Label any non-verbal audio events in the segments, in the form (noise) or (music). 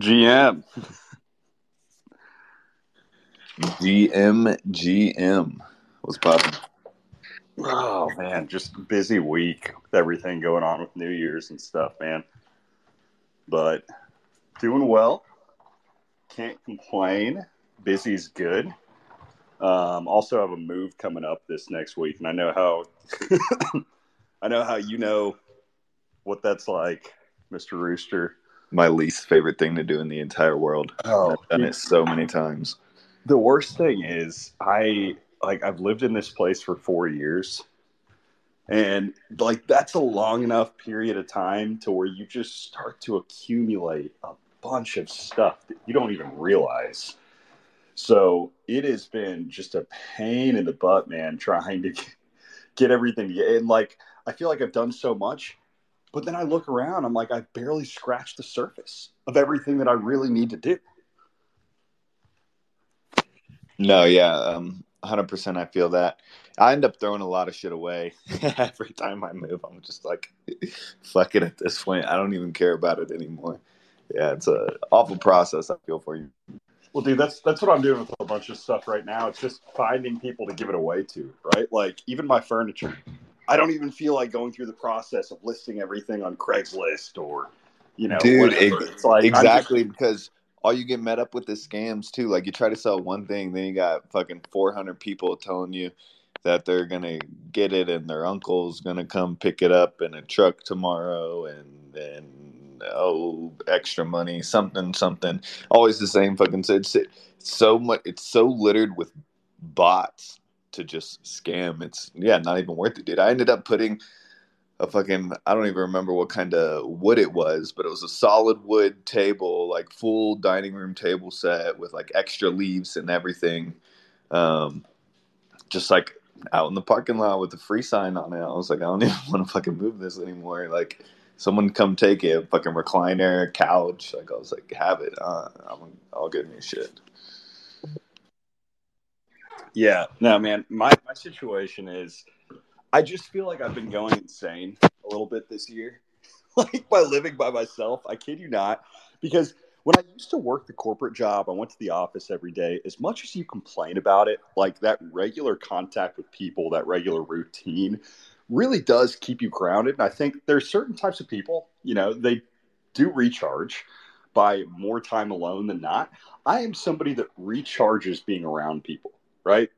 GM. GM GM. What's popping? Oh man, just busy week with everything going on with New Year's and stuff, man. But doing well. Can't complain. Busy's good. Um, also have a move coming up this next week, and I know how (laughs) I know how you know what that's like, Mister Rooster. My least favorite thing to do in the entire world. Oh, I've done it so many times. The worst thing is I like I've lived in this place for four years. And like that's a long enough period of time to where you just start to accumulate a bunch of stuff that you don't even realize. So it has been just a pain in the butt, man, trying to (laughs) get everything. And like, I feel like I've done so much, but then I look around, I'm like, I've barely scratched the surface of everything that I really need to do. No, yeah, um, 100% I feel that. I end up throwing a lot of shit away (laughs) every time I move. I'm just like, (laughs) fuck it at this point. I don't even care about it anymore. Yeah, it's a awful process. I feel for you. Well, dude, that's that's what I'm doing with a bunch of stuff right now. It's just finding people to give it away to, right? Like even my furniture. I don't even feel like going through the process of listing everything on Craigslist or, you know, Dude, ex- it's like I'm just- exactly because all you get met up with is scams too. Like you try to sell one thing, then you got fucking 400 people telling you that they're gonna get it and their uncle's gonna come pick it up in a truck tomorrow, and then oh, extra money, something, something. Always the same fucking. It's, it's so much. It's so littered with bots to just scam. It's yeah, not even worth it, dude. I ended up putting a fucking I don't even remember what kind of wood it was, but it was a solid wood table, like full dining room table set with like extra leaves and everything. Um, just like out in the parking lot with the free sign on it. I was like, I don't (laughs) even want to fucking move this anymore. Like, someone come take it, fucking recliner, couch. Like, I was like, have it. Uh, I'm all good me shit. Yeah, no, man. My my situation is, I just feel like I've been going insane a little bit this year, (laughs) like by living by myself. I kid you not, because when I used to work the corporate job, I went to the office every day. As much as you complain about it, like that regular contact with people, that regular routine, really does keep you grounded. And I think there's certain types of people, you know, they do recharge by more time alone than not. I am somebody that recharges being around people right?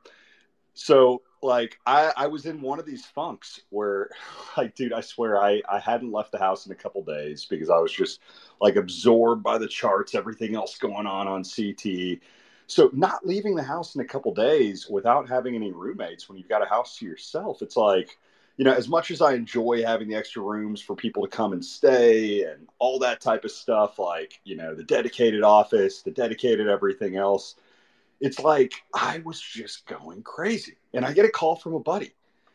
So like I, I was in one of these funks where (laughs) like dude i swear I, I hadn't left the house in a couple days because i was just like absorbed by the charts everything else going on on ct so not leaving the house in a couple days without having any roommates when you've got a house to yourself it's like you know as much as i enjoy having the extra rooms for people to come and stay and all that type of stuff like you know the dedicated office the dedicated everything else it's like I was just going crazy. And I get a call from a buddy,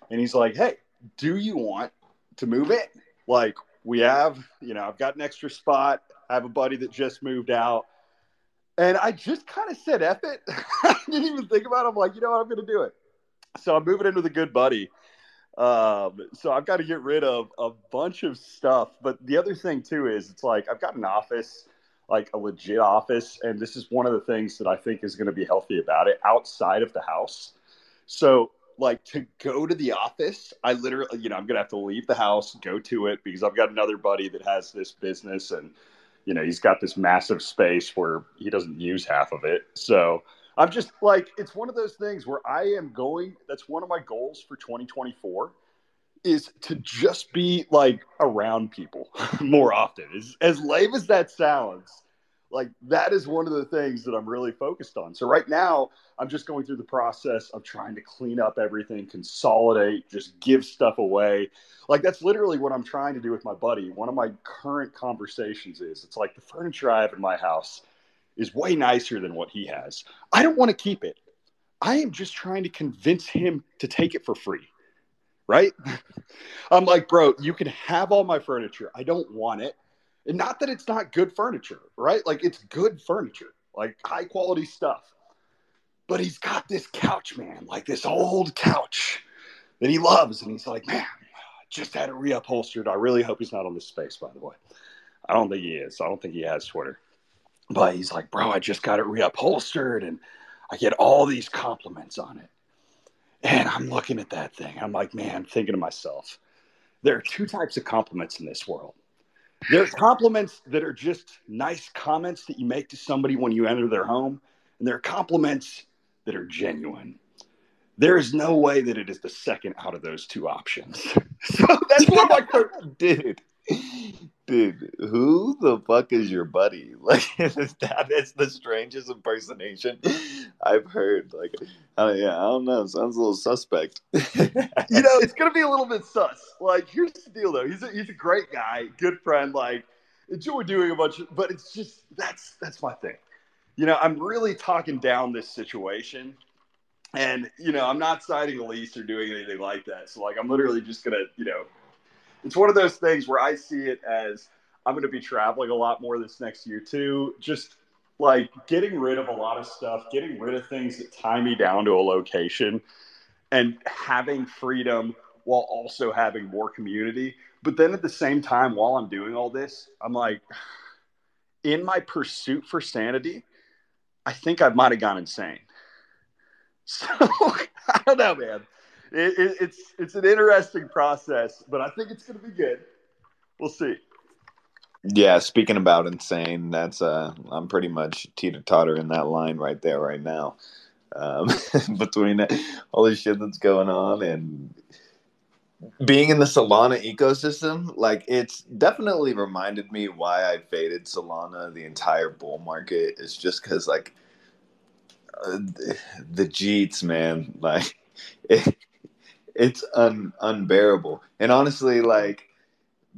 and he's like, Hey, do you want to move in? Like, we have, you know, I've got an extra spot. I have a buddy that just moved out. And I just kind of said, F it. (laughs) I didn't even think about it. I'm like, you know what? I'm going to do it. So I'm moving in with a good buddy. Um, so I've got to get rid of a bunch of stuff. But the other thing, too, is it's like I've got an office like a legit office. And this is one of the things that I think is going to be healthy about it outside of the house. So, like to go to the office, I literally, you know, I'm going to have to leave the house, go to it because I've got another buddy that has this business and, you know, he's got this massive space where he doesn't use half of it. So, I'm just like, it's one of those things where I am going, that's one of my goals for 2024 is to just be like around people (laughs) more often. As, as lame as that sounds, like that is one of the things that I'm really focused on. So right now, I'm just going through the process of trying to clean up everything, consolidate, just give stuff away. Like that's literally what I'm trying to do with my buddy. One of my current conversations is it's like the furniture I have in my house is way nicer than what he has. I don't want to keep it. I am just trying to convince him to take it for free right? I'm like, bro, you can have all my furniture. I don't want it. And not that it's not good furniture, right? Like it's good furniture, like high quality stuff. But he's got this couch, man, like this old couch that he loves. And he's like, man, I just had it reupholstered. I really hope he's not on this space, by the way. I don't think he is. I don't think he has Twitter. but he's like, bro, I just got it reupholstered and I get all these compliments on it. And I'm looking at that thing. I'm like, man, thinking to myself, there are two types of compliments in this world. There are compliments that are just nice comments that you make to somebody when you enter their home, and there are compliments that are genuine. There is no way that it is the second out of those two options. (laughs) so that's what my dude. Dude, who the fuck is your buddy? (laughs) Like that is the strangest impersonation I've heard. Like, uh, yeah, I don't know. Sounds a little suspect. (laughs) you know, it's gonna be a little bit sus. Like, here's the deal, though. He's a, he's a great guy, good friend. Like, enjoy doing a bunch of, but it's just that's that's my thing. You know, I'm really talking down this situation, and you know, I'm not signing a lease or doing anything like that. So, like, I'm literally just gonna, you know, it's one of those things where I see it as I'm going to be traveling a lot more this next year too. Just like getting rid of a lot of stuff, getting rid of things that tie me down to a location, and having freedom while also having more community. But then at the same time, while I'm doing all this, I'm like, in my pursuit for sanity, I think I might have gone insane. (laughs) So (laughs) I don't know, man it, it, it's it's an interesting process, but I think it's going to be good. We'll see. Yeah, speaking about insane, that's uh, I'm pretty much teeter totter in that line right there, right now. Um, (laughs) between all the shit that's going on and being in the Solana ecosystem, like it's definitely reminded me why I faded Solana the entire bull market. Is just because like uh, the Jeets, man, like (laughs) it, it's un, unbearable. And honestly, like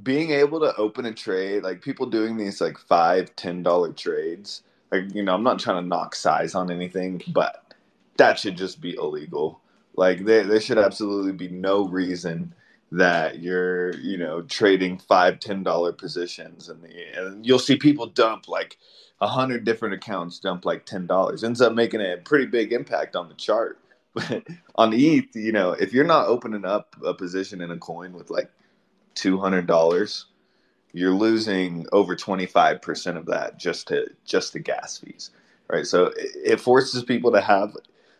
being able to open a trade, like people doing these like five, ten dollar trades, like you know, I'm not trying to knock size on anything, but that should just be illegal. Like there, there should absolutely be no reason that you're, you know, trading five, ten dollar positions, and, the, and you'll see people dump like a hundred different accounts dump like ten dollars, ends up making a pretty big impact on the chart. But (laughs) on ETH, you know, if you're not opening up a position in a coin with like two hundred dollars, you're losing over twenty five percent of that just to just the gas fees, right? So it forces people to have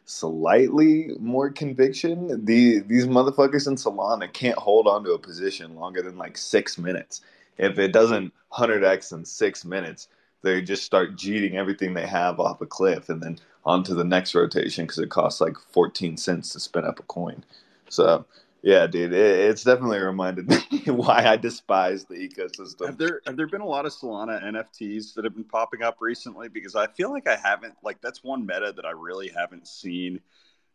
slightly more conviction. The these motherfuckers in Solana can't hold on to a position longer than like six minutes. If it doesn't hundred x in six minutes, they just start jeeting everything they have off a cliff, and then onto the next rotation because it costs like 14 cents to spin up a coin. So, yeah, dude, it, it's definitely reminded (laughs) me why I despise the ecosystem. Have there have there been a lot of Solana NFTs that have been popping up recently? Because I feel like I haven't like that's one meta that I really haven't seen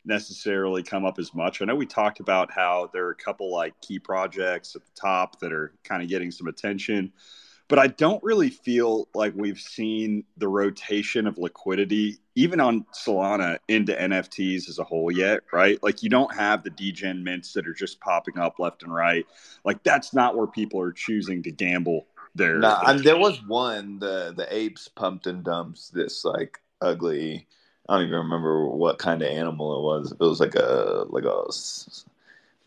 necessarily come up as much. I know we talked about how there are a couple like key projects at the top that are kind of getting some attention but I don't really feel like we've seen the rotation of liquidity, even on Solana, into NFTs as a whole yet, right? Like you don't have the degen mints that are just popping up left and right. Like that's not where people are choosing to gamble their. Nah, I mean, there was one the the apes pumped and dumps this like ugly. I don't even remember what kind of animal it was. It was like a like a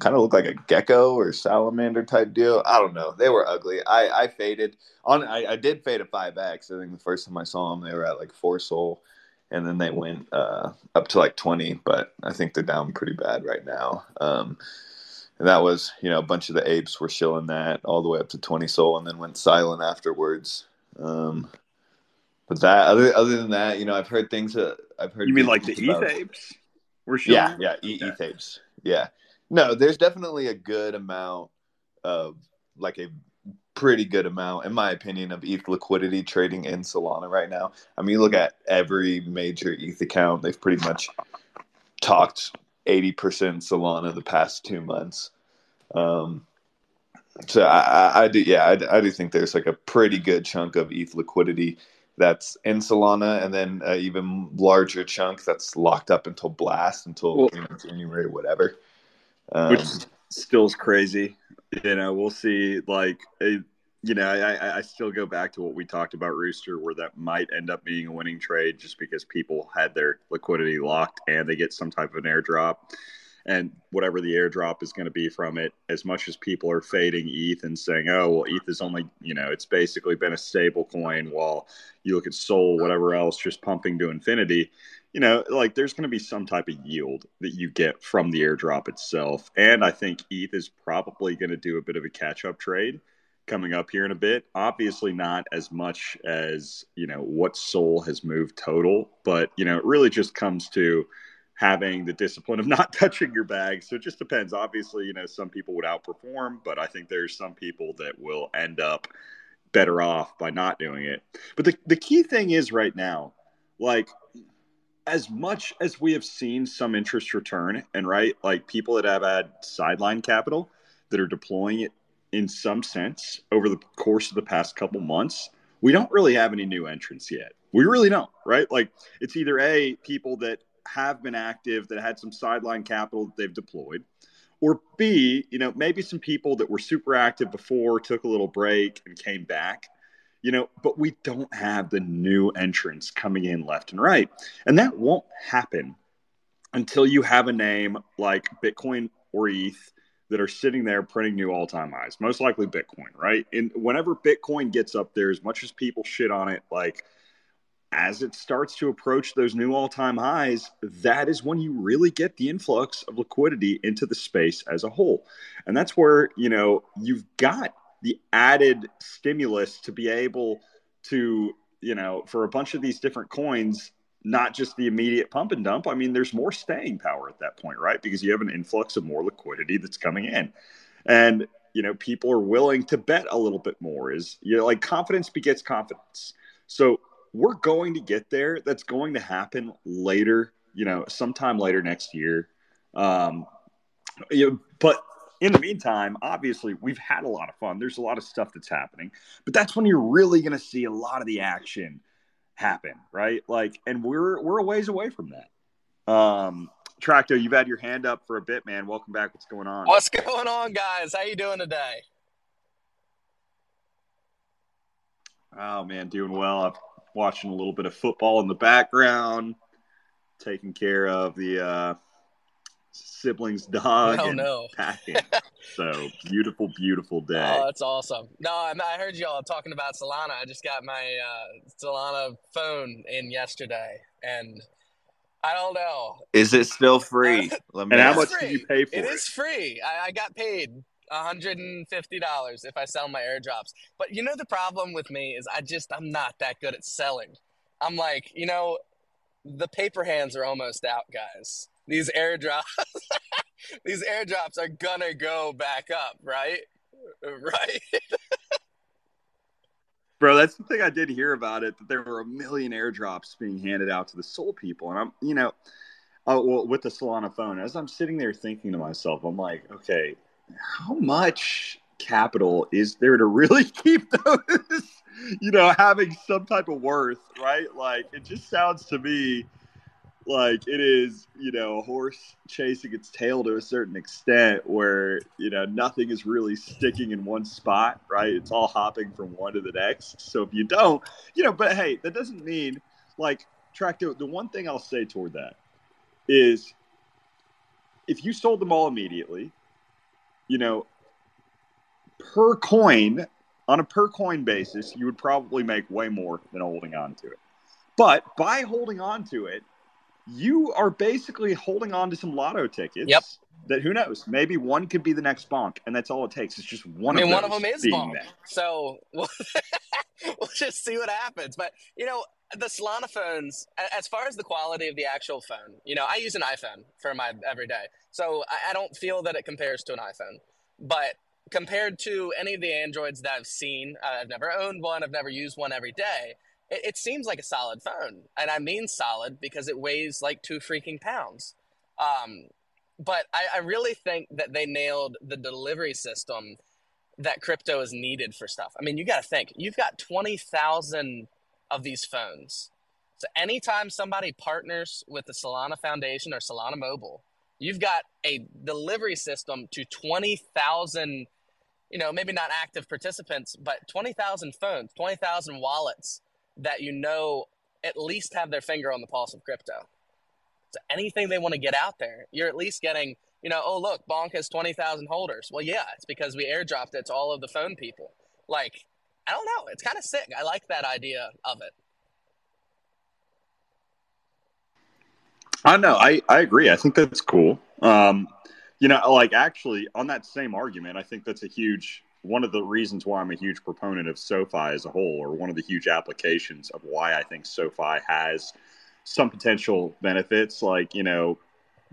kind of looked like a gecko or salamander type deal. I don't know. They were ugly. I, I faded on. I, I did fade a five X. I think the first time I saw them, they were at like four SOL, and then they went uh, up to like twenty. But I think they're down pretty bad right now. Um, and that was, you know, a bunch of the apes were shilling that all the way up to twenty SOL, and then went silent afterwards. Um, but that other other than that, you know, I've heard things that I've heard. You mean like the ETH apes? We're yeah, yeah, e ETH apes. Yeah, no, there's definitely a good amount of like a pretty good amount, in my opinion, of ETH liquidity trading in Solana right now. I mean, you look at every major ETH account; they've pretty much talked eighty percent Solana the past two months. Um, so I, I, do, yeah, I, I, do think there's like a pretty good chunk of ETH liquidity that's in Solana, and then an even larger chunk that's locked up until Blast until well, you know, January, whatever um, which still is crazy. You know, we'll see. Like, a, you know, I, I still go back to what we talked about Rooster, where that might end up being a winning trade just because people had their liquidity locked and they get some type of an airdrop. and whatever the airdrop is going to be from it. As much as people are fading ETH and saying, "Oh, well, ETH is only you know it's basically been a stable coin," while you look at Sol, whatever else, just pumping to infinity. You know, like there's going to be some type of yield that you get from the airdrop itself, and I think ETH is probably going to do a bit of a catch up trade coming up here in a bit. Obviously, not as much as you know what SOL has moved total, but you know, it really just comes to having the discipline of (laughs) not touching your bag. So it just depends. Obviously, you know, some people would outperform, but I think there's some people that will end up better off by not doing it. But the, the key thing is right now, like as much as we have seen some interest return and right, like people that have had sideline capital that are deploying it in some sense over the course of the past couple months, we don't really have any new entrants yet. We really don't, right? Like it's either a people that have been active that had some sideline capital that they've deployed, or B, you know, maybe some people that were super active before took a little break and came back, you know, but we don't have the new entrants coming in left and right. And that won't happen until you have a name like Bitcoin or ETH that are sitting there printing new all-time highs. Most likely Bitcoin, right? And whenever Bitcoin gets up there, as much as people shit on it, like as it starts to approach those new all-time highs, that is when you really get the influx of liquidity into the space as a whole. And that's where, you know, you've got the added stimulus to be able to, you know, for a bunch of these different coins not just the immediate pump and dump. I mean, there's more staying power at that point, right? Because you have an influx of more liquidity that's coming in. And, you know, people are willing to bet a little bit more is, you know, like confidence begets confidence. So we're going to get there. That's going to happen later, you know, sometime later next year. Um, you know, but in the meantime, obviously, we've had a lot of fun. There's a lot of stuff that's happening, but that's when you're really going to see a lot of the action happen, right? Like, and we're we're a ways away from that. Um, Tracto, you've had your hand up for a bit, man. Welcome back. What's going on? What's going on, guys? How you doing today? Oh man, doing well. I'm watching a little bit of football in the background, taking care of the uh, siblings' dog oh, and no. packing. (laughs) so beautiful, beautiful day. Oh, that's awesome. No, I heard y'all talking about Solana. I just got my uh, Solana phone in yesterday, and I don't know. Is it still (laughs) free? Let me and how much free. did you pay for it? It is free. I, I got paid $150 if I sell my airdrops. But you know the problem with me is I just I'm not that good at selling. I'm like, you know, the paper hands are almost out, guys these airdrops (laughs) these airdrops are gonna go back up, right? (laughs) Right. Bro, that's the thing I did hear about it that there were a million airdrops being handed out to the soul people, and I'm, you know, uh, well, with the Solana phone, as I'm sitting there thinking to myself, I'm like, okay, how much capital is there to really (laughs) keep those, you know, having some type of worth, right? Like, it just sounds to me like it is you know a horse chasing its tail to a certain extent where you know nothing is really sticking in one spot right? It's all hopping from one to the next. So if you don't you know but hey that doesn't mean like tractor the one thing i'll say toward that is if you sold them all immediately you know per coin on a per coin basis you would probably make way more than holding on to it. But by holding on to it you are basically holding on to some lotto tickets. Yep. That who knows? Maybe one could be the next bonk, and that's all it takes. It's just one. I mean, of one of them is bonk. That. So (laughs) we'll, we'll just see what happens. But you know, the Solana phones, as far as the quality of the actual phone, you know, I use an iPhone for my everyday, so I, I don't feel that it compares to an iPhone. But compared to any of the Androids that I've seen, uh, I've never owned one. I've never used one every day it, it seems like a solid phone. And I mean solid because it weighs like two freaking pounds. Um, but I, I really think that they nailed the delivery system that crypto is needed for stuff. I mean, you got to think, you've got 20,000 of these phones. So anytime somebody partners with the Solana Foundation or Solana Mobile, you've got a delivery system to 20,000, you know, maybe not active participants, but 20,000 phones, 20,000 wallets that you know at least have their finger on the pulse of crypto. So anything they want to get out there, you're at least getting you know, oh look, Bonk has twenty thousand holders. Well, yeah, it's because we airdropped it to all of the phone people. Like, I don't know, it's kind of sick. I like that idea of it. I know. I, I agree. I think that's cool. Um, you know, like actually on that same argument, I think that's a huge one of the reasons why I'm a huge proponent of SoFi as a whole, or one of the huge applications of why I think SoFi has some potential benefits. Like, you know,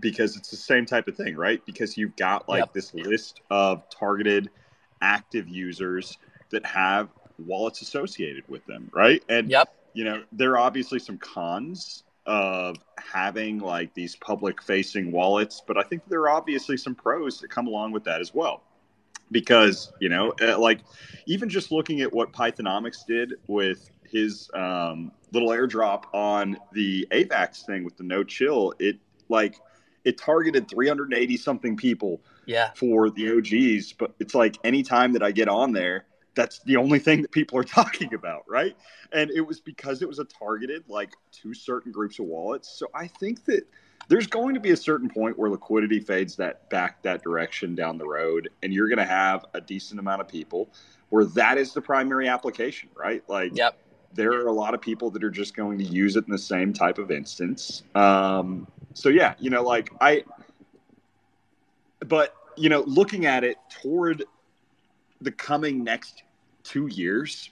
because it's the same type of thing, right? Because you've got like yep. this list of targeted active users that have wallets associated with them, right? And yep. you know, there are obviously some cons of having like these public facing wallets, but I think there are obviously some pros that come along with that as well. Because, you know, uh, like even just looking at what Pythonomics did with his um, little airdrop on the AVAX thing with the no chill, it like it targeted 380 something people yeah. for the OGs. But it's like anytime that I get on there, that's the only thing that people are (laughs) talking about, right? And it was because it was a targeted like to certain groups of wallets. So I think that there's going to be a certain point where liquidity fades that back that direction down the road, and you're going to have a decent amount of people where that is the primary application, right? Like, yep. there are a lot of people that are just going to use it in the same type of instance. Um, so yeah, you know, like I, but you know, looking at it toward the coming next two years,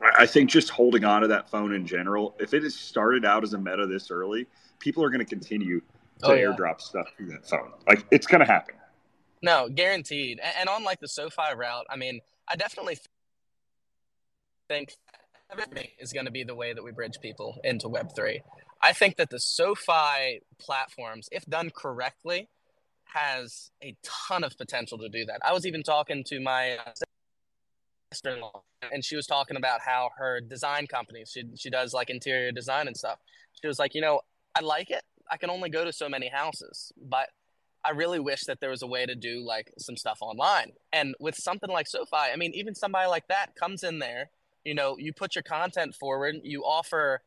I think just holding on to that phone in general, if it has started out as a meta this early, people are going to continue to oh, yeah. airdrop stuff through that phone. Like it's going to happen. No, guaranteed. And on like the SoFi route, I mean, I definitely think everything is going to be the way that we bridge people into Web3. I think that the SoFi platforms, if done correctly, has a ton of potential to do that. I was even talking to my sister-in-law, and she was talking about how her design company, she she does like interior design and stuff. She was like, you know, I like it. I can only go to so many houses, but I really wish that there was a way to do like some stuff online. And with something like SoFi, I mean, even somebody like that comes in there, you know, you put your content forward, you offer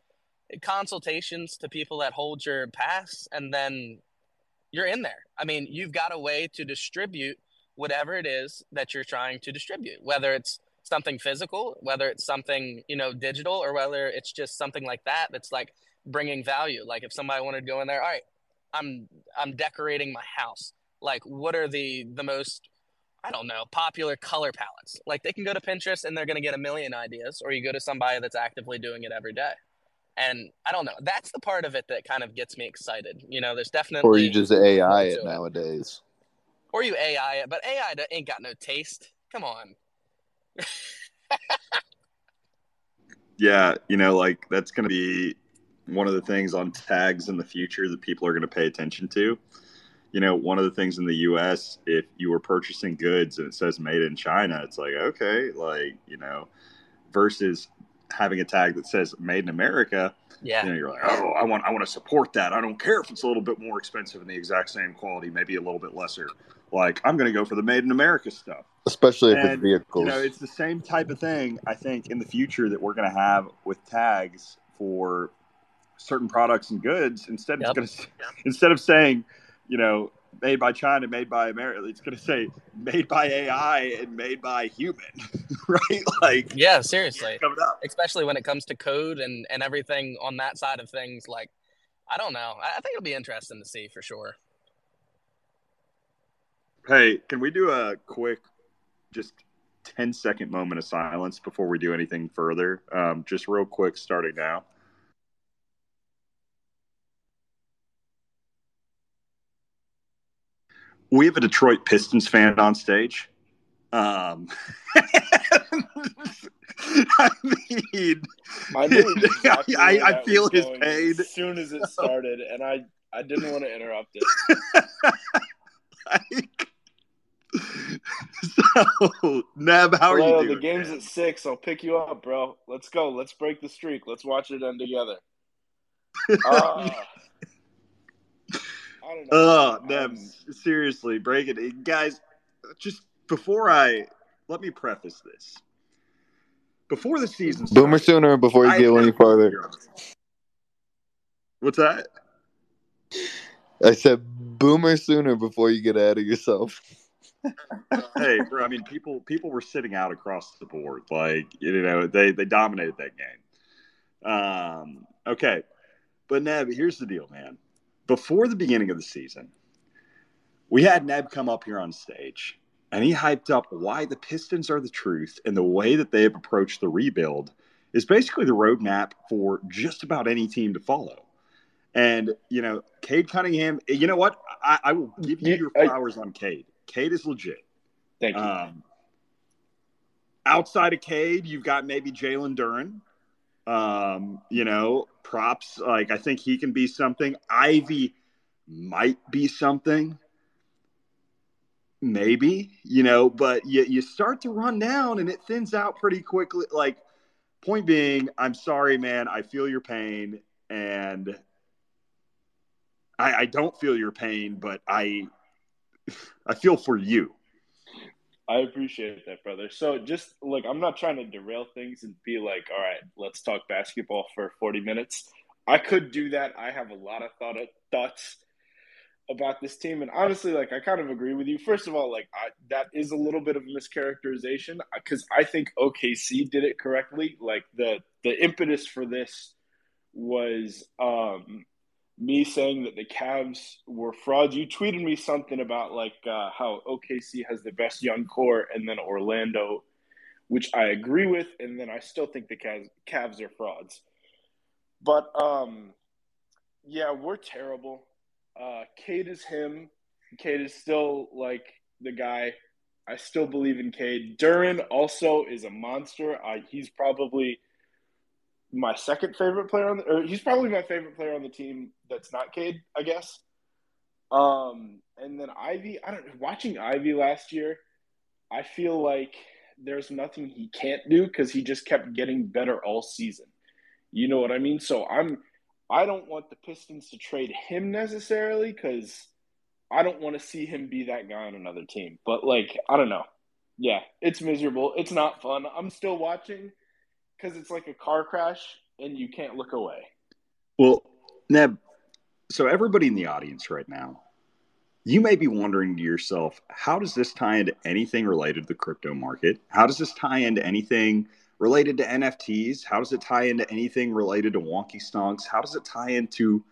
consultations to people that hold your pass, and then you're in there. I mean, you've got a way to distribute whatever it is that you're trying to distribute, whether it's something physical, whether it's something, you know, digital, or whether it's just something like that that's like bringing value. Like if somebody wanted to go in there, all right, I'm I'm decorating my house. Like what are the the most I don't know, popular color palettes. Like they can go to Pinterest and they're going to get a million ideas or you go to somebody that's actively doing it every day. And I don't know. That's the part of it that kind of gets me excited. You know, there's definitely. Or you just AI it nowadays. Or you AI it, but AI ain't got no taste. Come on. (laughs) yeah, you know, like that's going to be one of the things on tags in the future that people are going to pay attention to. You know, one of the things in the US, if you were purchasing goods and it says made in China, it's like, okay, like, you know, versus having a tag that says "Made in America," yeah, you know, you're like, oh, I want, I want to support that. I don't care if it's a little bit more expensive and the exact same quality, maybe a little bit lesser. Like, I'm going to go for the Made in America stuff, especially and, if it's vehicles. You know, it's the same type of thing. I think in the future that we're going to have with tags for certain products and goods. Instead, yep. it's going to instead of saying, you know, made by China, made by America. It's going to say made by AI and made by human, (laughs) right? Like, yeah, seriously. Especially when it comes to code and, and everything on that side of things. Like, I don't know. I, I think it'll be interesting to see for sure. Hey, can we do a quick, just 10 second moment of silence before we do anything further? Um, just real quick, starting now. We have a Detroit Pistons fan on stage. Um, (laughs) I mean, (laughs) I, I, I feel his pain as soon as it started, and I I didn't want to interrupt it. (laughs) like, so, Neb, how Hello, are you doing? The game's man? at six. I'll pick you up, bro. Let's go. Let's break the streak. Let's watch it end together. Uh, Oh, them seriously, break it, guys. Just before I let me preface this. Before the season, starts, boomer sooner before you I get any farther. What's that? I said Boomer sooner before you get ahead of yourself. (laughs) hey, bro, I mean, people people were sitting out across the board. Like, you know, they they dominated that game. Um, okay, but Neb, here's the deal, man. Before the beginning of the season, we had Neb come up here on stage, and he hyped up why the Pistons are the truth and the way that they have approached the rebuild is basically the roadmap for just about any team to follow. And you know, Cade Cunningham. You know what? I, I will give you your flowers on Cade. Cade is legit. Thank you. Um, outside of Cade, you've got maybe Jalen Duren. Um, you know, props. Like I think he can be something. Ivey might be something. Maybe, you know, but you, you start to run down and it thins out pretty quickly. Like, point being, I'm sorry, man. I feel your pain. And I, I don't feel your pain, but I I feel for you. I appreciate that, brother. So just look, I'm not trying to derail things and be like, all right, let's talk basketball for 40 minutes. I could do that. I have a lot of thought of thoughts about this team, and honestly, like I kind of agree with you. First of all, like I, that is a little bit of a mischaracterization because I think OKC did it correctly. Like the the impetus for this was um, me saying that the Cavs were frauds. You tweeted me something about like uh, how OKC has the best young core, and then Orlando, which I agree with, and then I still think the Cavs, Cavs are frauds. But um, yeah, we're terrible. Uh, Cade is him. Cade is still like the guy. I still believe in Cade. Duren also is a monster. Uh, he's probably my second favorite player on the, or he's probably my favorite player on the team that's not Cade, I guess. Um, and then Ivey, I don't watching Ivey last year, I feel like there's nothing he can't do because he just kept getting better all season. You know what I mean? So I'm I don't want the Pistons to trade him necessarily because I don't want to see him be that guy on another team. But like, I don't know. Yeah, it's miserable. It's not fun. I'm still watching because it's like a car crash and you can't look away. Well, Neb, so everybody in the audience right now, you may be wondering to yourself, how does this tie into anything related to the crypto market? How does this tie into anything related to NFTs? How does it tie into anything related to wonky stonks? How does it tie into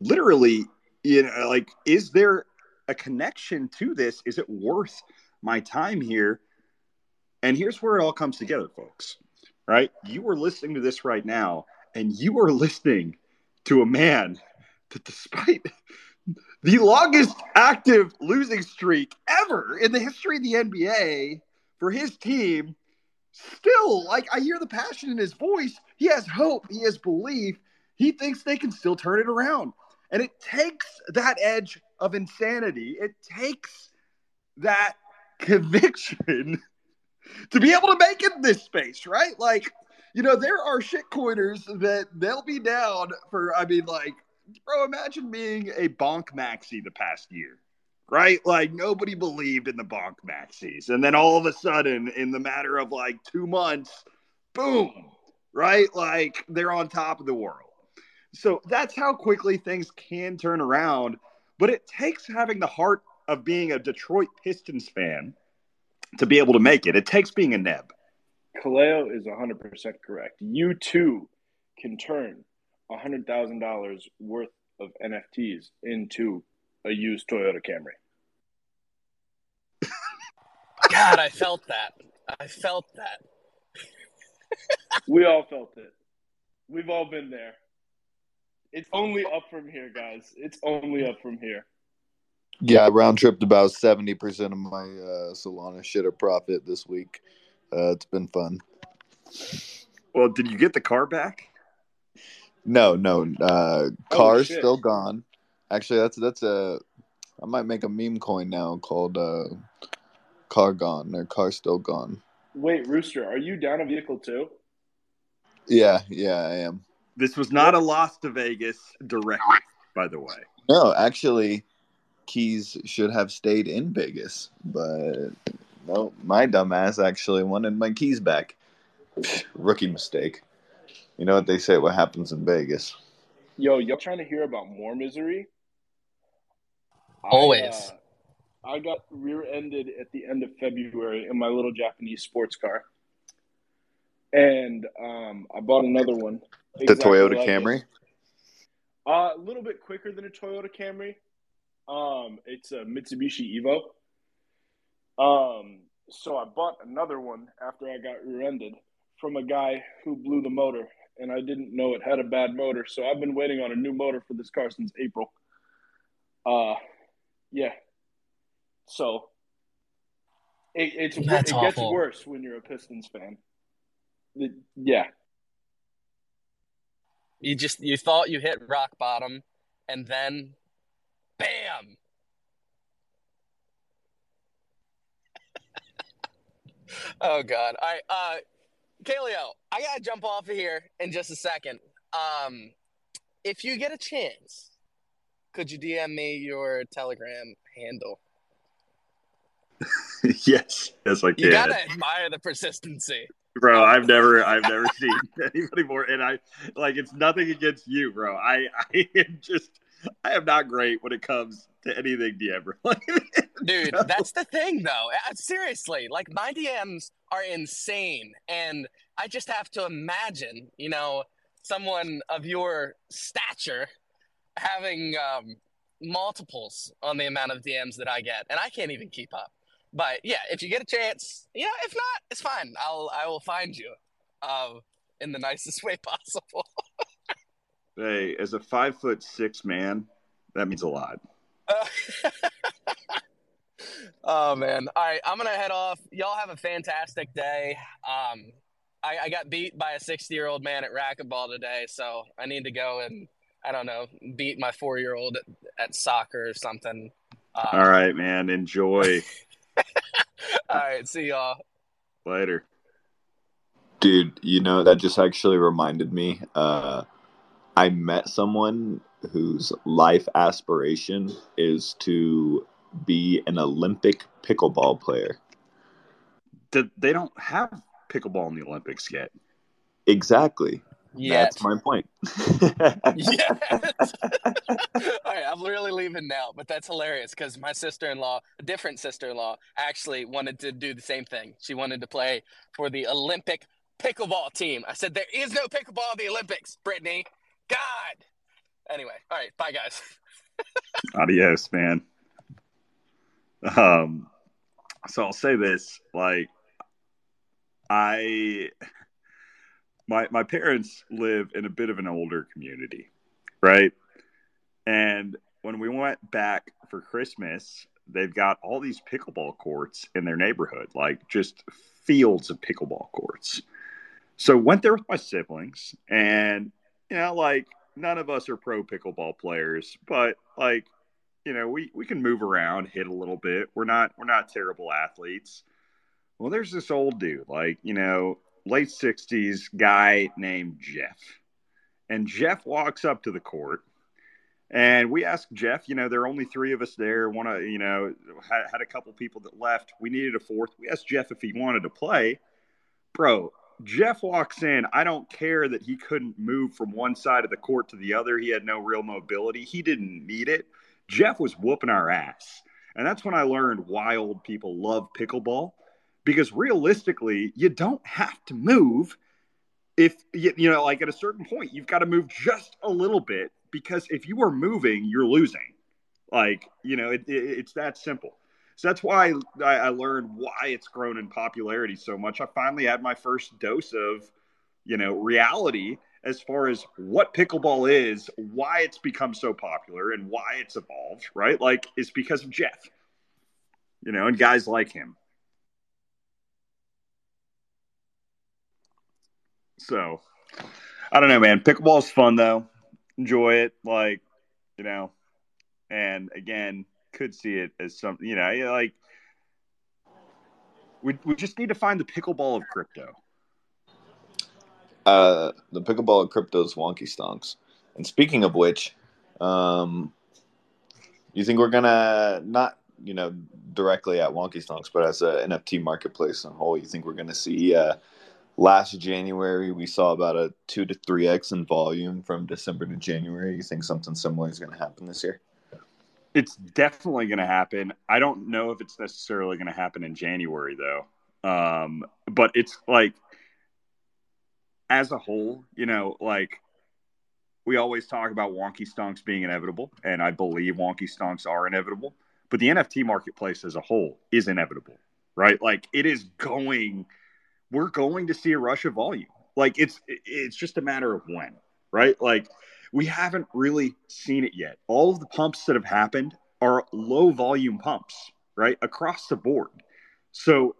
literally, you know, like, is there a connection to this? Is it worth my time here? And here's where it all comes together, folks. Right? You are listening to this right now, and you are listening to a man that, despite the longest active losing streak ever in the history of the NBA for his team, still, like, I hear the passion in his voice. He has hope, he has belief. He thinks they can still turn it around. And it takes that edge of insanity, it takes that (laughs) conviction to be able to make it in this space, right? Like, you know, there are shit shitcoiners that they'll be down for, I mean, like, bro, imagine being a bonk maxi the past year, right? Like, nobody believed in the bonk maxis. And then all of a sudden, in the matter of like two months, boom, right? Like, they're on top of the world. So that's how quickly things can turn around. But it takes having the heart of being a Detroit Pistons fan to be able to make it. It takes being a neb. Kaleo is 100% correct. You too can turn $100,000 worth of NFTs into a used Toyota Camry. God, I felt that. I felt that. we all felt it. We've all been there. It's only up from here, guys. It's only up from here. Yeah, I round tripped about seventy percent of my uh, Solana shitter profit this week. Uh, it's been fun. Well, did you get the car back? No, no. Uh, car's oh, still gone. Actually, that's that's a. I might make a meme coin now called uh, "Car Gone" or "Car Still Gone." Wait, Rooster, are you down a vehicle too? Yeah, yeah, I am. This was not a loss to Vegas direct, by the way. No, actually, keys should have stayed in Vegas, but no, my dumbass actually wanted my keys back. (sighs) Rookie mistake. You know what they say? What happens in Vegas? Yo, y'all trying to hear about more misery? Always. I, uh, I got rear-ended at the end of February in my little Japanese sports car, and um, I bought another one. The Toyota like it. Camry. Uh, a little bit quicker than a Toyota Camry. Um, it's a Mitsubishi Evo. Um, so I bought another one after I got rear-ended from a guy who blew the motor, and I didn't know it had a bad motor. So I've been waiting on a new motor for this car since April. Uh, yeah. So it, it gets worse when you're a Pistons fan. It- yeah. You just you thought you hit rock bottom, and then, oh God! All right, uh, Kaleo, I gotta jump off of here in just a second. Um, if you get a chance, could you DM me your Telegram handle? (laughs) yes, yes, I can. You gotta admire the persistency. bro. I've never, I've never (laughs) seen anybody more, and I like it's nothing against you, bro. I, I am just, I am not great when it comes to anything DM. bro. (laughs) Dude, that's the thing, though. Uh, Seriously, like my DMs are insane, and I just have to imagine, you know, someone of your stature having um, multiples on the amount of DMs that I get, and I can't even keep up. But yeah, if you get a chance, you know, if not, it's fine. I'll I will find you, uh, in the nicest way possible. (laughs) hey, as a five foot six man, that means a lot. (laughs) oh man! All right, I'm gonna head off. Y'all have a fantastic day. Um, I, I got beat by a 60 year old man at racquetball today, so I need to go and I don't know beat my four year old at, at soccer or something. Uh, All right, man. Enjoy. (laughs) all right. See y'all. Later. Dude, you know, that just actually reminded me. Uh, I met someone whose life aspiration is to be an Olympic pickleball player. Did- They don't have pickleball in the Olympics yet. Exactly. Yeah. That's my point. Yes. (laughs) (laughs) All right, I'm really leaving now, but that's hilarious because my sister in law, a different sister in law, actually wanted to do the same thing. She wanted to play for the Olympic pickleball team. I said, There is no pickleball in the Olympics, Brittany. God. Anyway, all right, bye, guys. (laughs) Adios, man. Um, so I'll say this: like, I, my my parents live in a bit of an older community, right? And when we went back for Christmas, they've got all these pickleball courts in their neighborhood, like just fields of pickleball courts. So went there with my siblings, and you know, like none of us are pro pickleball players, but like you know, we we can move around, hit a little bit. We're not we're not terrible athletes. Well, there's this old dude, like you know, late '60s guy named Jeff, and Jeff walks up to the court, and we asked Jeff. You know, there are only three of us there. One of you know had, had a couple people that left. We needed a fourth. We asked Jeff if he wanted to play, bro. Jeff walks in. I don't care that he couldn't move from one side of the court to the other. He had no real mobility. He didn't need it. Jeff was whooping our ass. And that's when I learned why old people love pickleball. Because realistically, you don't have to move if, you, you know, like at a certain point, you've got to move just a little bit because if you are moving, you're losing. Like, you know, it, it, it's that simple. So that's why I, I learned why it's grown in popularity so much. I finally had my first dose of, you know, reality as far as what pickleball is, why it's become so popular, and why it's evolved, right? Like, it's because of Jeff, you know, and guys like him. So, I don't know, man. Pickleball's fun, though. Enjoy it. Like, you know, and again, could see it as something, you know, like, we, we just need to find the pickleball of crypto. Uh, the pickleball of crypto's wonky stonks. And speaking of which, um, you think we're gonna not, you know, directly at wonky stonks, but as a NFT marketplace on whole, you think we're gonna see? Uh, last January we saw about a two to three x in volume from December to January. You think something similar is gonna happen this year? It's definitely going to happen. I don't know if it's necessarily going to happen in January though. Um, but it's like as a whole, you know, like we always talk about wonky stonks being inevitable, and I believe wonky stonks are inevitable. But the NFT marketplace as a whole is inevitable, right? Like it is going. We're going to see a rush of volume. Like it's it's just a matter of when, right? Like we haven't really seen it yet. All of the pumps that have happened are low volume pumps, right? Across the board. So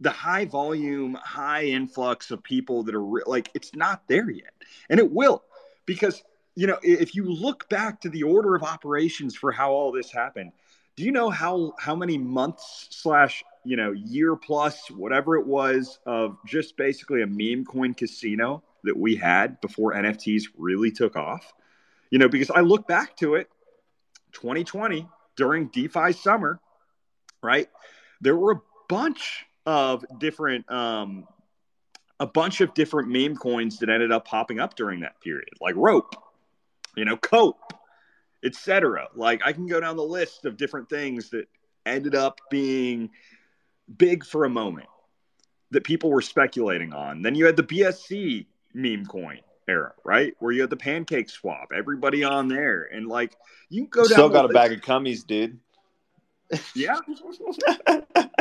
the high volume, high influx of people that are re- like, it's not there yet. And it will, because, you know, if you look back to the order of operations for how all this happened, do you know how how many months slash you know year plus whatever it was of just basically a meme coin casino that we had before NFTs really took off? You know, because I look back to it, 2020 during DeFi summer, right? There were a bunch of different um, a bunch of different meme coins that ended up popping up during that period, like rope, you know, cope, etc. Like I can go down the list of different things that ended up being big for a moment that people were speculating on. Then you had the BSC meme coin era, right? Where you had the PancakeSwap, everybody on there, and like you go down. Still got list. a bag of cummies, dude. Yeah. (laughs)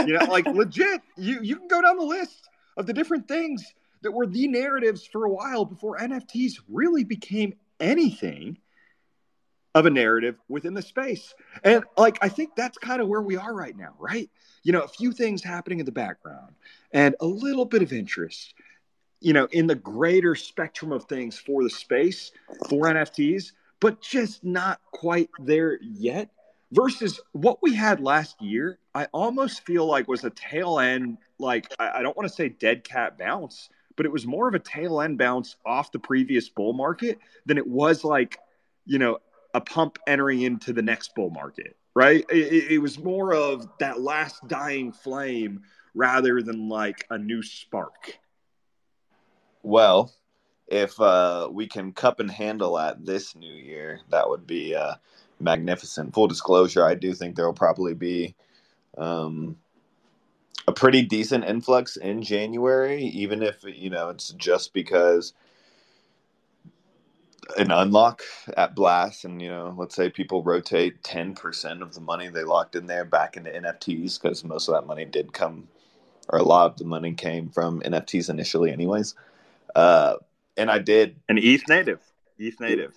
you know, like legit, you, you can go down the list of the different things that were the narratives for a while before NFTs really became anything of a narrative within the space. And like, I think that's kind of where we are right now, right? You know, a few things happening in the background and a little bit of interest, you know, in the greater spectrum of things for the space for NFTs, but just not quite there yet versus what we had last year. I almost feel like was a tail end, like I, don't want to say dead cat bounce, but it was more of a tail end bounce off the previous bull market than it was like, you know, a pump entering into the next bull market, right? It, it was more of that last dying flame rather than like a new spark. Well, if uh, we can cup and handle at this new year, that would be uh, magnificent. Full disclosure, I do think there will probably be um, a pretty decent influx in January, even if you know it's just because an unlock at Blast, and you know, let's say people rotate ten percent of the money they locked in there back into NFTs because most of that money did come, or a lot of the money came from NFTs initially, anyways. Uh, and I did an ETH native, ETH native.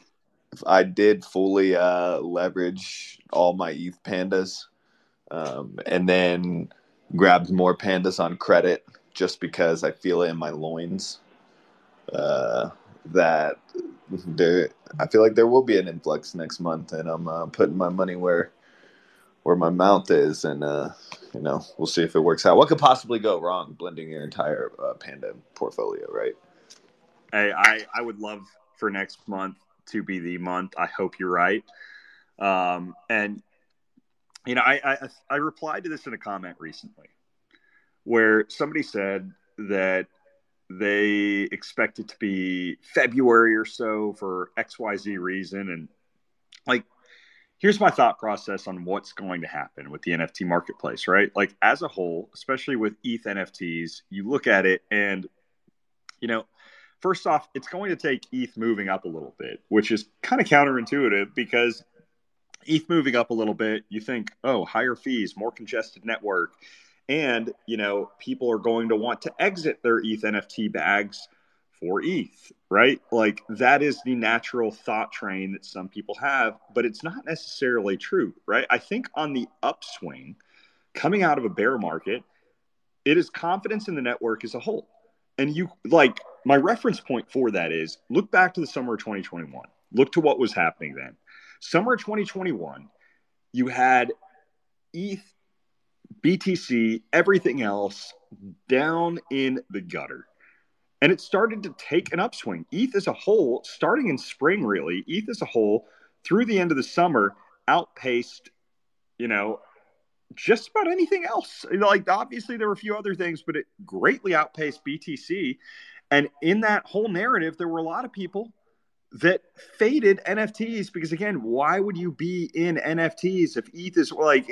I did fully uh, leverage all my ETH pandas, um, and then grabbed more pandas on credit just because I feel it in my loins. Uh, that there, I feel like there will be an influx next month, and I'm uh, putting my money where where my mouth is, and uh, you know we'll see if it works out. What could possibly go wrong blending your entire uh, panda portfolio, right? Hey, I I would love for next month to be the month. I hope you're right. Um, and you know, I, I I replied to this in a comment recently where somebody said that they expect it to be February or so for XYZ reason. And like, here's my thought process on what's going to happen with the NFT marketplace, right? Like, as a whole, especially with ETH NFTs, you look at it and, you know, first off, it's going to take ETH moving up a little bit, which is kind of counterintuitive because ETH moving up a little bit, you think, oh, higher fees, more congested network. And, you know, people are going to want to exit their ETH NFT bags for ETH, right? Like that is the natural thought train that some people have, but it's not necessarily true, right? I think on the upswing, coming out of a bear market, it is confidence in the network as a whole and you like my reference point for that is look back to the summer of 2021 look to what was happening then summer 2021 you had eth btc everything else down in the gutter and it started to take an upswing eth as a whole starting in spring really eth as a whole through the end of the summer outpaced you know just about anything else. Like obviously there were a few other things, but it greatly outpaced BTC. And in that whole narrative, there were a lot of people that faded NFTs because again, why would you be in NFTs if ETH is like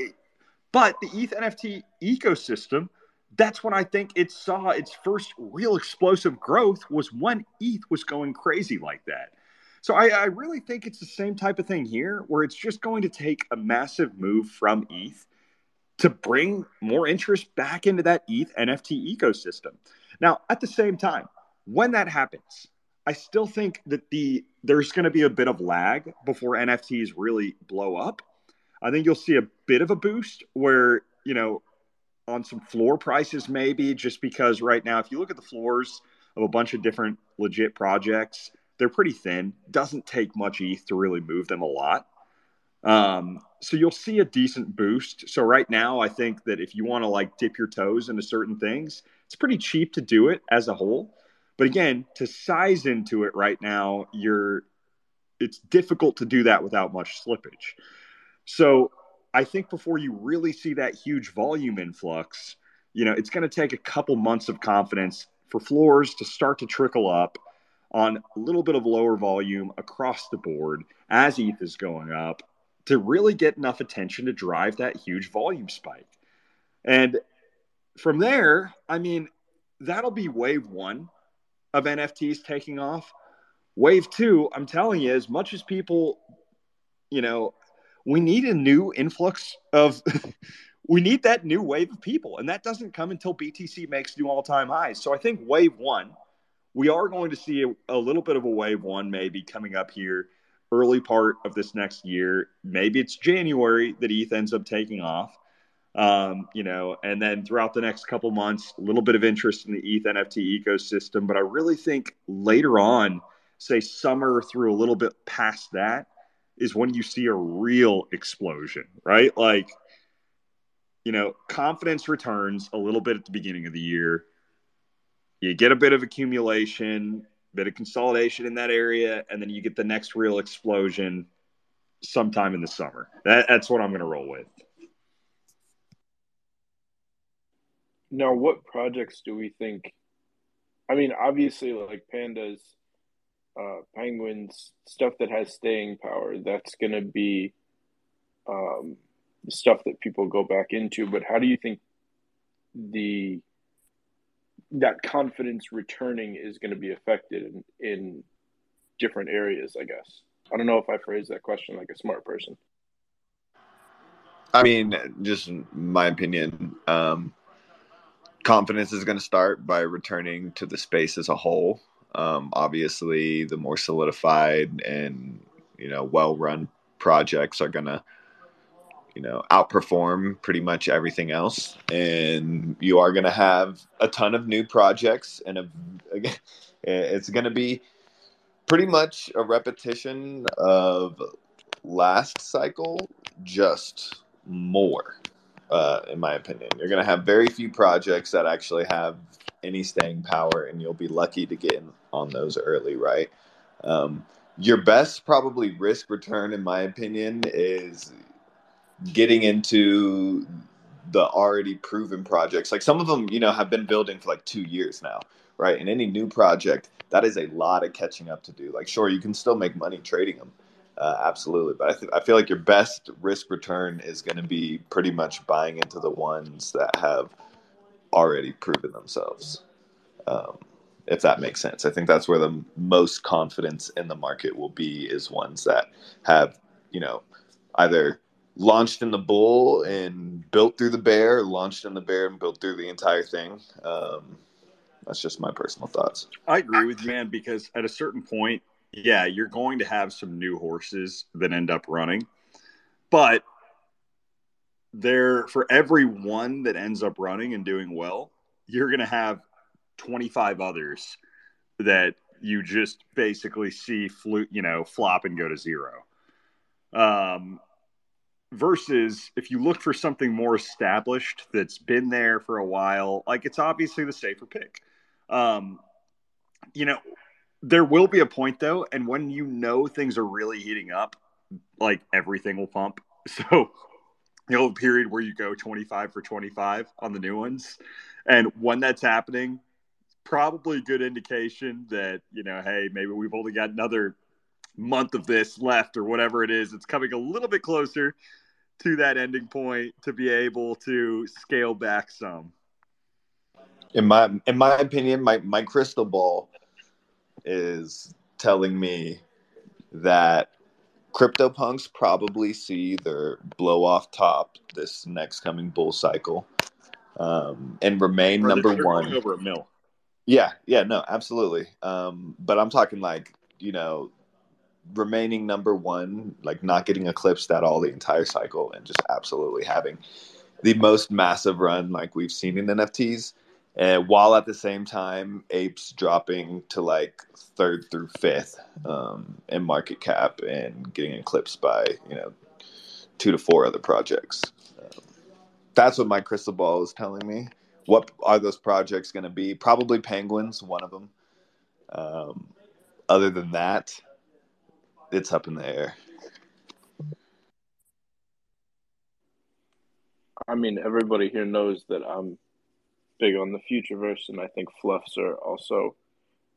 but the ETH NFT ecosystem, that's when I think it saw its first real explosive growth was when ETH was going crazy like that. So I, I really think it's the same type of thing here where it's just going to take a massive move from ETH to bring more interest back into that ETH NFT ecosystem. Now, at the same time, when that happens, I still think that the there's going to be a bit of lag before NFTs really blow up. I think you'll see a bit of a boost where, you know, on some floor prices maybe just because right now if you look at the floors of a bunch of different legit projects, they're pretty thin. Doesn't take much ETH to really move them a lot. Um, so you'll see a decent boost. So right now, I think that if you want to like dip your toes into certain things, it's pretty cheap to do it as a whole. But again, to size into it right now, you're it's difficult to do that without much slippage. So I think before you really see that huge volume influx, you know, it's going to take a couple months of confidence for floors to start to trickle up on a little bit of lower volume across the board as ETH is going up to really get enough attention to drive that huge volume spike. And from there, I mean, that'll be wave one of NFTs taking off. Wave two, I'm telling you, as much as people, you know, we need a new influx of, (laughs) we need that new wave of people. And that doesn't come until BTC makes new all time highs. So I think wave one, we are going to see a, a little bit of a wave one maybe coming up here early part of this next year. Maybe it's January that ETH ends up taking off. Um, you know, and then throughout the next couple months, a little bit of interest in the ETH NFT ecosystem. But I really think later on, say summer through a little bit past that, is when you see a real explosion, right? Like, you know, confidence returns a little bit at the beginning of the year. You get a bit of accumulation, bit of consolidation in that area, and then you get the next real explosion sometime in the summer. That, that's what I'm going to roll with. Now, what projects do we think? I mean, obviously, like pandas, uh, penguins, stuff that has staying power. That's going to be um, stuff that people go back into. But how do you think the that confidence returning is going to be affected in, in different areas, I guess. I don't know if I phrased that question like a smart person. I mean, just my opinion, um, confidence is going to start by returning to the space as a whole. Um, obviously, the more solidified and you know well-run projects are going to you know outperform pretty much everything else and you are going to have a ton of new projects and a, (laughs) it's going to be pretty much a repetition of last cycle just more uh, in my opinion you're going to have very few projects that actually have any staying power and you'll be lucky to get in on those early right um, your best probably risk return in my opinion is getting into the already proven projects. Like some of them, you know, have been building for like two years now, right? And any new project, that is a lot of catching up to do. Like, sure, you can still make money trading them, uh, absolutely. But I, th- I feel like your best risk return is going to be pretty much buying into the ones that have already proven themselves. Um, if that makes sense, I think that's where the most confidence in the market will be is ones that have, you know, either launched in the bull and built through the bear, launched in the bear and built through the entire thing. Um, that's just my personal thoughts. I agree with you, man, because at a certain point, yeah, you're going to have some new horses that end up running, but there for every one that ends up running and doing well, you're going to have 25 others that you just basically see flu, you know, flop and go to zero. Um, versus if you look for something more established that's been there for a while, like it's obviously the safer pick. Um, you know, there will be a point though, and when you know things are really heating up, like everything will pump. (laughs) So you'll have a period where you go 25 for 25 on the new ones. And when that's happening, probably a good indication that, you know, hey, maybe we've only got another month of this left or whatever it is. It's coming a little bit closer to that ending point to be able to scale back some. In my in my opinion, my, my crystal ball is telling me that CryptoPunks probably see their blow off top this next coming bull cycle um, and remain Or number one. over a mill. Yeah, yeah, no, absolutely. Um, but I'm talking like, you know, remaining number one, like not getting eclipsed at all the entire cycle and just absolutely having the most massive run like we've seen in NFTs. And while at the same time, apes dropping to like third through fifth um, in market cap and getting eclipsed by, you know, two to four other projects. Um, that's what my crystal ball is telling me what are those projects going to be? Probably Penguins, one of them. Um, other than that, it's up in the air. I mean, everybody here knows that I'm big on the Futureverse, and I think Fluffs are also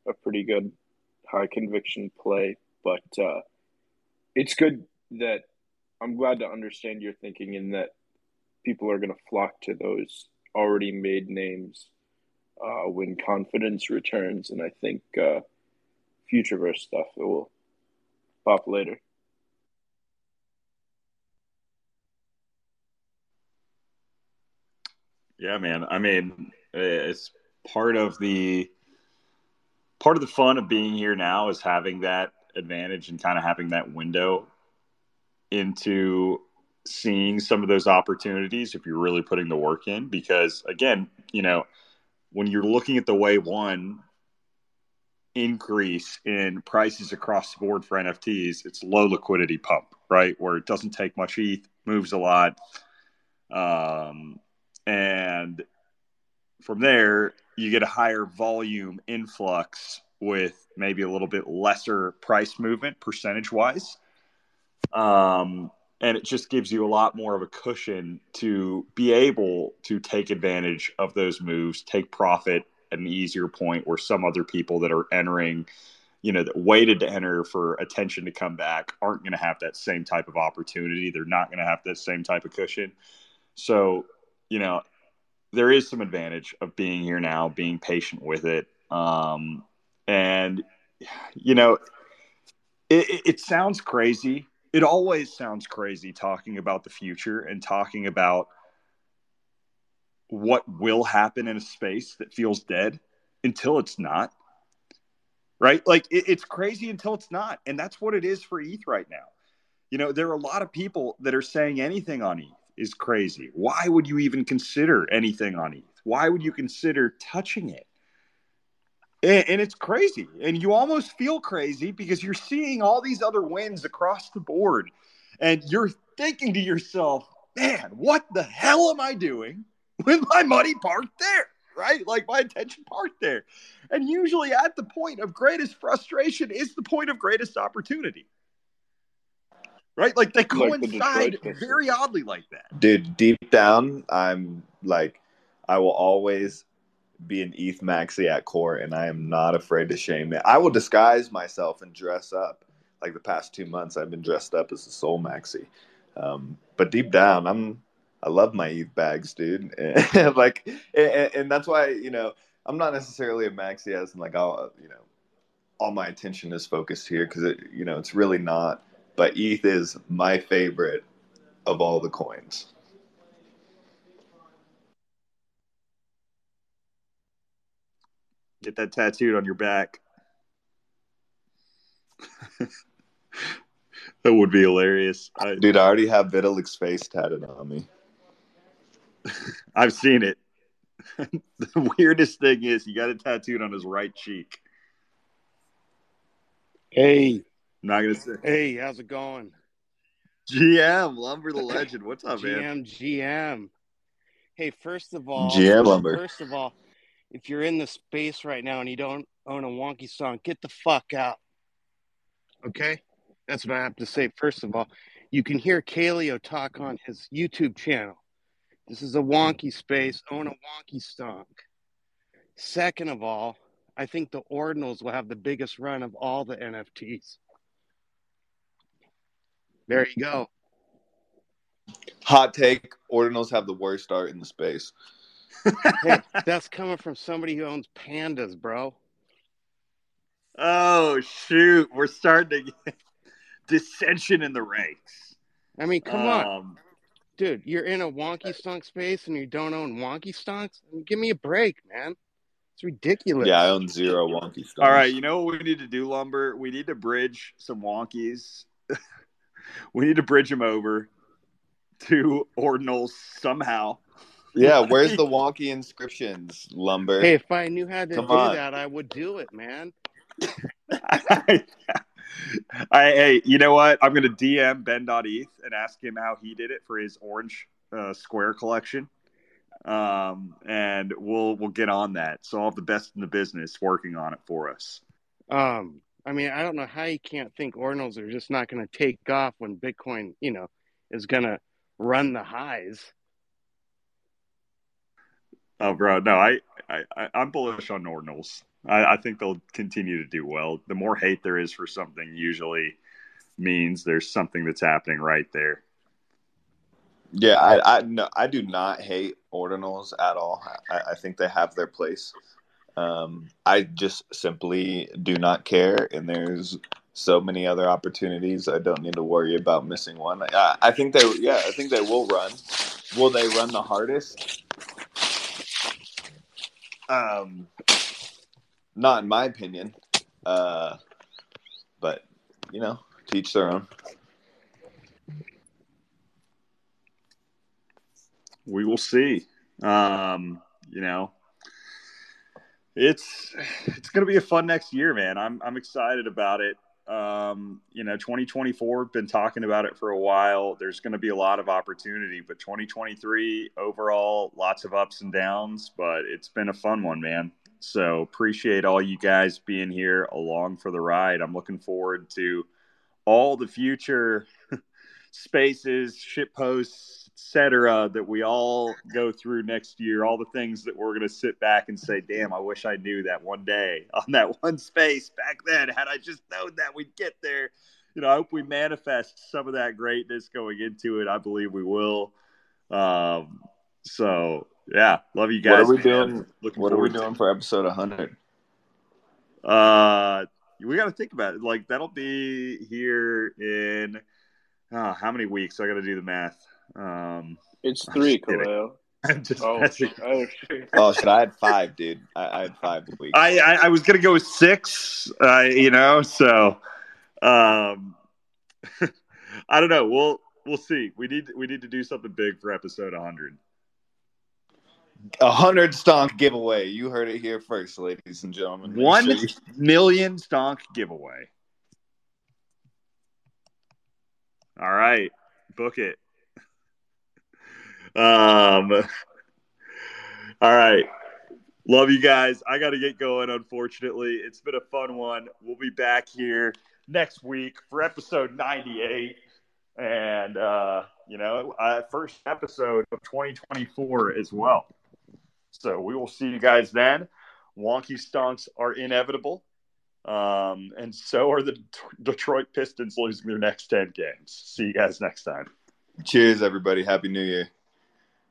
a pretty good high conviction play. But uh, it's good that I'm glad to understand your thinking in that people are going to flock to those already made names uh, when confidence returns, and I think uh, Futureverse stuff it will pop later. Yeah, man. I mean, it's part of the part of the fun of being here now is having that advantage and kind of having that window into seeing some of those opportunities if you're really putting the work in because again, you know, when you're looking at the way one increase in prices across the board for NFTs, it's low liquidity pump, right? Where it doesn't take much ETH, moves a lot. Um, and from there you get a higher volume influx with maybe a little bit lesser price movement percentage wise um, and it just gives you a lot more of a cushion to be able to take advantage of those moves take profit at an easier point where some other people that are entering you know that waited to enter for attention to come back aren't going to have that same type of opportunity. They're not going to have that same type of cushion. So you know, there is some advantage of being here now, being patient with it. Um, and, you know, it, it, sounds crazy. It always sounds crazy talking about the future and talking about what will happen in a space that feels dead until it's not. Right? Like, it, it's crazy until it's not. And that's what it is for ETH right now. You know, there are a lot of people that are saying anything on ETH is crazy. Why would you even consider anything on ETH? Why would you consider touching it? And, and, it's crazy. And you almost feel crazy because you're seeing all these other wins across the board. And you're thinking to yourself, man, what the hell am I doing (laughs) with my money parked there? Right? Like my attention parked there. And usually at the point of greatest frustration is the point of greatest opportunity right? Like they coincide like the very oddly like that. Dude, deep down, I'm like, I will always be an ETH maxi at core, and I am not afraid to shame it. I will disguise myself and dress up. Like the past two months, I've been dressed up as a SOL maxi. Um, but deep down, I'm I love my ETH bags, dude. (laughs) And, like, and, and that's why you know I'm not necessarily a maxi as in like all you know all my attention is focused here because it you know it's really not but ETH is my favorite of all the coins. Get that tattooed on your back. (laughs) that would be hilarious. I, Dude, I already have Vitalik's face tatted on me. (laughs) I've seen it. (laughs) the weirdest thing is he got it tattooed on his right cheek. Hey, I'm not gonna say. Hey, how's it going? GM Lumber the Legend. What's up, GM, man? GM. Hey, first of all, GM Lumber. First of all, if you're in the space right now and you don't own a wonky stonk, get the fuck out. Okay, that's what I have to say. First of all, you can hear Kaleo talk on his YouTube channel. This is a wonky space. Own a wonky stonk. Second of all, I think the ordinals will have the biggest run of all the NFTs. There you go. Hot take: Ordinals have the worst start in the space. Hey, that's coming from somebody who owns pandas, bro. Oh shoot, we're starting to get dissension in the ranks. I mean, come on, Um, dude. You're in a wonky stonk space and you don't own wonky stonks. Give me a break, man. It's ridiculous. Yeah, I own zero wonky stonks. All right, you know what we need to do, Lumber? We need to bridge some wonkies. (laughs) we need to bridge them over to ordinals somehow. Yeah, where's (laughs) the wonky inscriptions, lumber? Hey, if I knew how to Come do on. that, I would do it, man. (laughs) I, hey, you know what? I'm going to DM Ben.eth and ask him how he did it for his orange uh, square collection. Um, and we'll we'll get on that. So I'll have the best in the business working on it for us. Um, I mean, I don't know how you can't think ordinals are just not going to take off when Bitcoin, you know, is going to run the highs. Oh, bro, no, I, I, I I'm bullish on ordinals. I, I think they'll continue to do well. The more hate there is for something, usually means there's something that's happening right there. Yeah, I, I no, I do not hate ordinals at all. I, I think they have their place. Um, I just simply do not care, and there's so many other opportunities. I don't need to worry about missing one. I, I think they, yeah, I think they will run. Will they run the hardest? Um, not in my opinion. Uh, but you know, teach their own. we will see. Um, you know, it's it's going to be a fun next year, man. I'm I'm excited about it. Um, you know, 2024 been talking about it for a while. There's going to be a lot of opportunity, but 2023 overall, lots of ups and downs. But it's been a fun one, man. So appreciate all you guys being here along for the ride. I'm looking forward to all the future (laughs) spaces, shit posts, etc. that we all go through next year. All the things that we're going to sit back and say, "Damn, I wish I knew that one day (laughs) on that one space back then. Had I just known that we'd get there." You know, I hope we manifest some of that greatness going into it. I believe we will. Um, so yeah, love you guys. What are we man. doing? Looking What are we doing for episode 100? uh, we got to think about it. Like that'll be here in uh, how many weeks? I got to do the math. Um, It's three, just. Kaleo. (laughs) I'm just Oh, messing. oh shit. Oh shit! I had five, dude. I, I had five weeks. I, I I was gonna go with six. Uh, you know, so um, (laughs) I don't know. We'll we'll see. We need we need to do something big for episode 100. A hundred stonk giveaway. You heard it here first, ladies and gentlemen. Make One sure you- million stonk giveaway. All right, book it. Um, all right. Love you guys. I got to get going, unfortunately. It's been a fun one. We'll be back here next week for episode 98. And, uh, you know, uh, first episode of 2024 as well. So we will see you guys then. Wonky stonks are inevitable. Um, and so are the D- Detroit Pistons losing their next 10 games. See you guys next time. Cheers, everybody. Happy New Year.